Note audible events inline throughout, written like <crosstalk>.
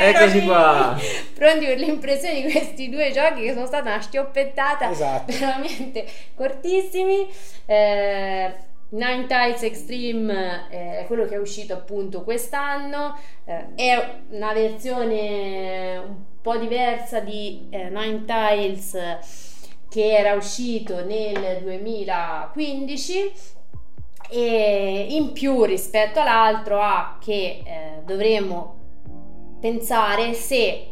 Eccoci qua. Pronti per l'impressione di questi due giochi che sono stata una schioppettata Esatto. veramente cortissimi. Eh, Nine Tiles Extreme eh, è quello che è uscito appunto quest'anno, eh, è una versione un po' diversa di eh, Nine Tiles eh, che era uscito nel 2015 e in più rispetto all'altro ha che eh, dovremmo pensare se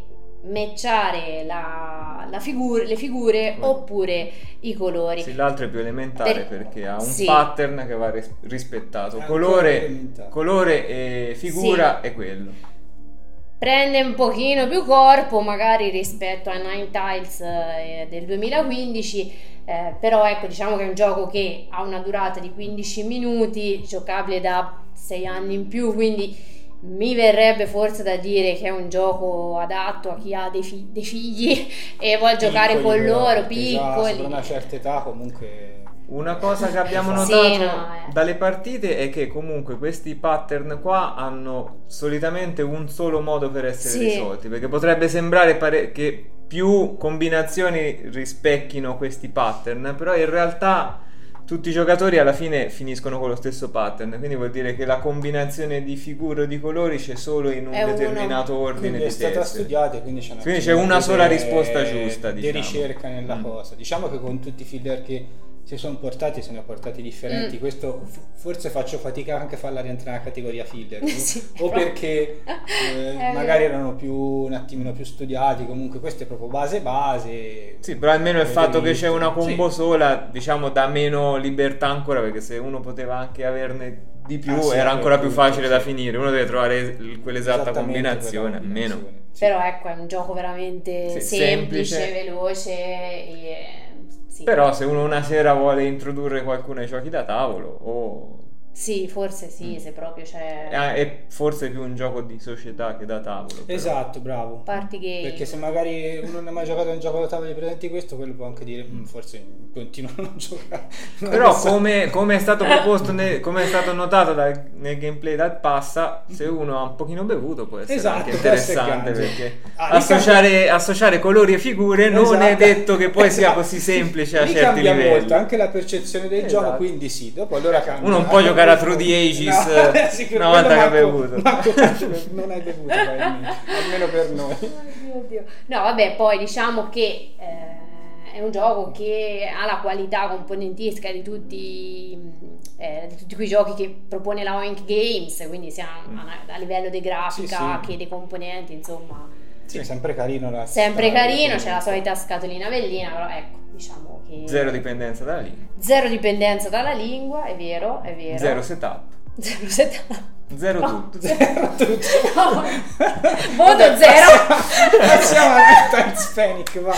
matchare la, la figur- le figure Mm. oppure i colori. Sì, l'altro è più elementare Per- perché ha un sì. pattern che va ris- rispettato. Colore, colore e figura è quello. prende un pochino più corpo magari rispetto a Nine Tiles eh, del 2015 eh, però ecco diciamo che è un gioco che ha una durata di 15 minuti giocabile da 6 anni in più quindi mi verrebbe forse da dire che è un gioco adatto a chi ha dei, fi- dei figli <laughs> e vuole giocare con però, loro piccoli Per una certa età comunque... Una cosa che abbiamo Sì, notato no, eh. dalle partite è che comunque questi pattern qua hanno solitamente un solo modo per essere Sì. risolti, perché potrebbe sembrare pare- che più combinazioni rispecchino questi pattern, però in realtà tutti i giocatori alla fine finiscono con lo stesso pattern, quindi vuol dire che la combinazione di figure o di colori c'è solo in un È determinato ordine Quindi di è stata teste. studiata quindi c'è una, Quindi c'è una sola risposta giusta, di diciamo. ricerca nella Mm. cosa. Diciamo che con tutti i filler che si sono portati, se ne sono portati differenti. Mm. Questo f- forse faccio fatica anche a farla rientrare nella categoria filler. <laughs> Sì, <laughs> o però- perché <laughs> eh, magari vero. erano più un attimino più studiati. Comunque, questo è proprio base base. Sì, però almeno il Avete fatto che visto. c'è una combo Sì. sola, diciamo, dà meno libertà ancora, perché se uno poteva anche averne di più, Ah, sì, era ancora più facile da finire. Uno deve trovare quell'esatta combinazione, almeno. però ecco è un gioco veramente Sì, semplice, semplice. veloce e, sì. Però se uno una sera vuole introdurre qualcuno ai giochi da tavolo, o Sì, forse sì, Mm. se proprio c'è è, è forse più un gioco di società che da tavolo. però. Esatto, bravo. party game. Perché se magari uno non ha mai giocato a un gioco da tavolo e presenti questo, quello può anche dire "Mm, forse continuo a non <laughs> giocare. Non Però come, come è stato proposto, <laughs> ne- come è stato notato dal- nel gameplay dal passa, se uno ha un pochino bevuto può essere Esatto, anche interessante perché Ah, associare, associare colori e figure non è Esatto. detto che poi sia Esatto. così semplice a Lì certi cambia livelli. molto anche la percezione del Esatto. gioco, quindi sì, dopo allora cambia. Uno non può giocare a Through the Ages, <laughs> eh, una volta che ha bevuto. <laughs> non hai bevuto, almeno per noi. Oddio, oddio. No, vabbè, poi diciamo che eh, è un gioco che ha la qualità componentistica di tutti, eh, di tutti quei giochi che propone la Oink Games, quindi sia Mm. a, a livello di grafica Sì, sì. che dei componenti, insomma, Sì, sempre carino. La sempre carino, c'è la solita scatolina bellina, però ecco, diciamo che... Zero dipendenza dalla lingua, Zero dipendenza dalla lingua, è vero, è vero. zero setup, Zero setup. zero No. tutto. Zero tutto. No. <laughs> Voto Vabbè, zero. Passiamo, passiamo a Times Panic, va.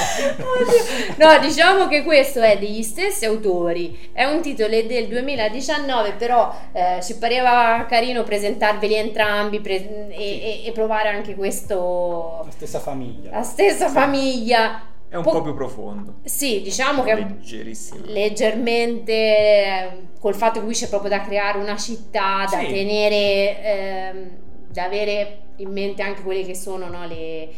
No, diciamo che questo è degli stessi autori, è un titolo del 2019, però eh, ci pareva carino presentarveli entrambi pre- e, e- e provare anche questo, La stessa famiglia. la stessa famiglia. È un Po- po' più profondo, Sì, diciamo che leggerissimo. leggermente eh, col fatto che qui c'è proprio da creare una città, da Sì. tenere, ehm, da avere in mente anche quelle che sono no, le,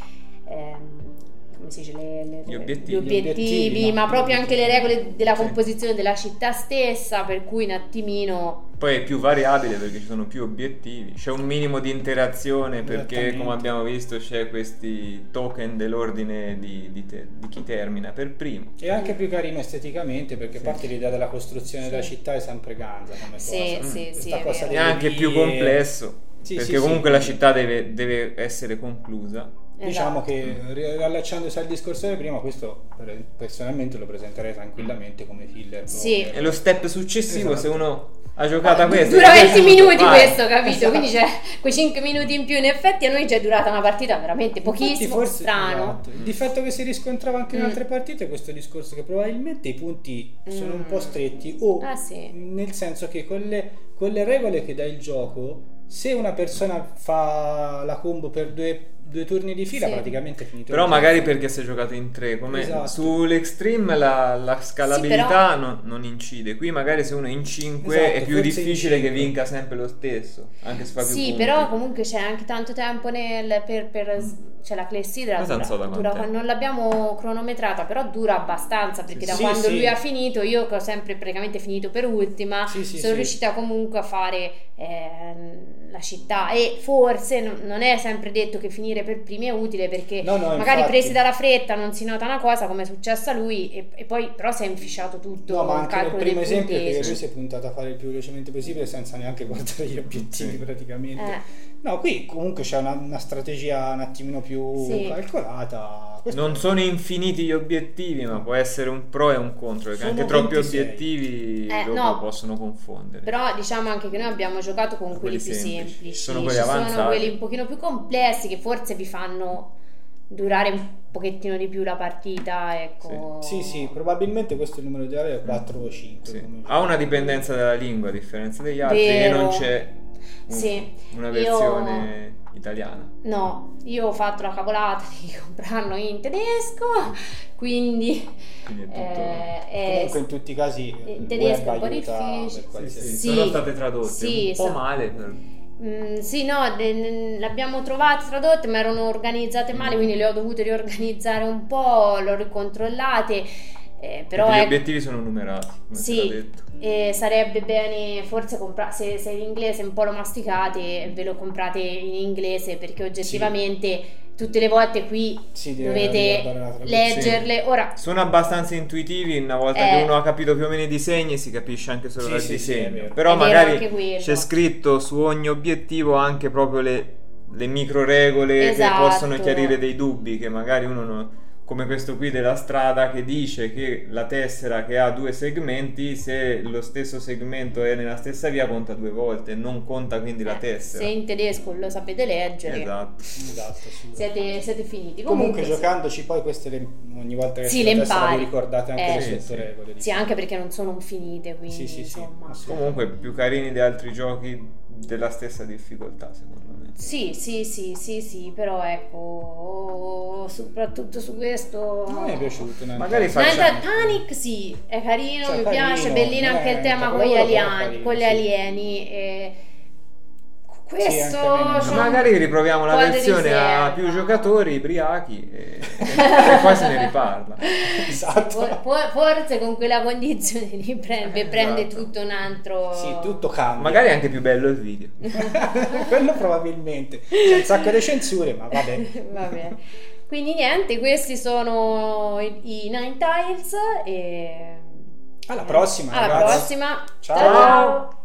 ehm, come si dice, le- le- Gli obiettivi. gli obiettivi, ma no? proprio anche le regole della Sì. composizione della città stessa, per cui un attimino... Poi è più variabile perché ci sono più obiettivi, c'è un minimo di interazione perché come abbiamo visto c'è questi token dell'ordine di, di te- di chi termina per primo. E anche più carino esteticamente perché Sì. parte l'idea della costruzione Sì. della città è sempre ganza come Sì, cosa. sì, Questa sì, è cosa. È delle anche più complesso Sì, perché sì, comunque sì. la città deve, deve essere conclusa. Diciamo Esatto. che ri- riallacciandosi al discorso di prima, questo per- personalmente lo presenterei tranquillamente come filler. Sì. E lo step successivo Esatto. se uno ha giocato a Ah, questo dura gli è 20 piaciuto, minuti vai. questo, capito? Esatto. Quindi c'è quei 5 minuti in più. In effetti a noi già è durata una partita veramente Infatti, pochissimo, forse- strano. esatto. Il difetto che si riscontrava anche in Mm. altre partite è questo discorso che probabilmente i punti sono un Mm. po' stretti o Ah sì. nel senso che con le, con le regole che dà il gioco, se una persona fa la combo per due, due turni di fila Sì. praticamente è finito. Però magari perché sei giocato in tre, come Esatto. sull'Extreme la, la scalabilità Sì, però- non, non incide. Qui magari se uno è in 5 Esatto, è più difficile che cinque. vinca sempre lo stesso, anche se fa più Sì, punti. però comunque c'è anche tanto tempo nel, per, per cioè la clessidra non so dura, dura- non l'abbiamo cronometrata, però dura abbastanza perché Sì, da sì. quando Sì, lui ha finito, io che ho sempre praticamente finito per ultima, Sì, sì, sono sì. riuscita comunque a fare ehm, la città e forse non, non è sempre detto che finire per primi è utile perché No, no, magari infatti. presi dalla fretta non si nota una cosa come è successo a lui e, e poi però si è inficiato tutto No, ma il anche calcolo primo esempio è che punteggi. lui si è puntato a fare il più velocemente possibile senza neanche <laughs> guardare gli obiettivi Sì. praticamente. Eh. No, qui comunque c'è una, una strategia un attimino più Sì. calcolata. Questo- Non sono infiniti gli obiettivi, ma può essere un pro e un contro, perché Sono anche troppi 26. obiettivi Eh, dopo no. possono confondere. Però diciamo anche che noi abbiamo giocato con quelli, Quelli più semplici. semplici. Ci sono quelli Ci avanzati. sono quelli un pochino più complessi che forse vi fanno durare un pochettino di più la partita, ecco. Sì, sì, probabilmente questo è il numero di area 4 o 5. Sì. Ha una dipendenza dalla lingua, a differenza degli altri, Vero. e non c'è un- Sì. una Io- versione italiana. No, io ho fatto la cavolata <laughs> di comprarlo in tedesco, quindi Quindi è tutto... eh, è- Comunque in tutti i casi in il tedesco è un po' difficile. Sì, Sì. sono state tradotte Sì, un po' so- male. per- Mm, sì, no, de- l'abbiamo trovate tradotte, ma erano organizzate male, quindi le ho dovute riorganizzare un po', l'ho ricontrollate, eh, però gli è- obiettivi sono numerati, Sì, era detto. e sarebbe bene forse comprare, se, se l'inglese un po' lo masticate, ve lo comprate in inglese perché oggettivamente tutte le volte qui Sì, dovete leggerle. Ora, Sono abbastanza intuitivi, una volta Eh. che uno ha capito più o meno i disegni si capisce anche solo Sì, dal sì, disegno. Però È magari c'è scritto su ogni obiettivo anche proprio le, le micro regole Esatto. che possono chiarire dei dubbi che magari uno non- come questo qui della strada che dice che la tessera che ha due segmenti, se lo stesso segmento è nella stessa via conta due volte, non conta quindi la eh, tessera. se in tedesco lo sapete leggere, Esatto. Esatto, siete, siete finiti. Comunque, sì. giocandoci poi queste le- ogni volta che Sì, si le tessera impari. vi ricordate anche Eh. le Sì, sì. sottoregole. Sì, anche perché non sono infinite, quindi Sì, sì, sì, insomma. Comunque più carini di altri giochi della stessa difficoltà secondo me. Sì, sì, sì, sì, sì, però ecco, soprattutto su questo... Non mi è piaciuto. neanche. Magari Facciamo- at Panic sì, è carino, Cioè, mi carino, piace, bellino anche il tema con gli, alieni, carino, con gli sì. alieni. e Questo un Magari riproviamo la versione a più giocatori, briachi e, e <laughs> poi se ne riparla. Esatto. For- for- Forse con quella condizione lì prende, prende Esatto. tutto un altro... Sì, tutto cambia. Magari è anche più bello il video. <laughs> Quello probabilmente. C'è un sacco di censure, ma vabbè. <laughs> Vabbè. Quindi niente, questi sono i, i Nine Tiles e... Alla prossima, Alla ragazzi. prossima. Ciao. ciao.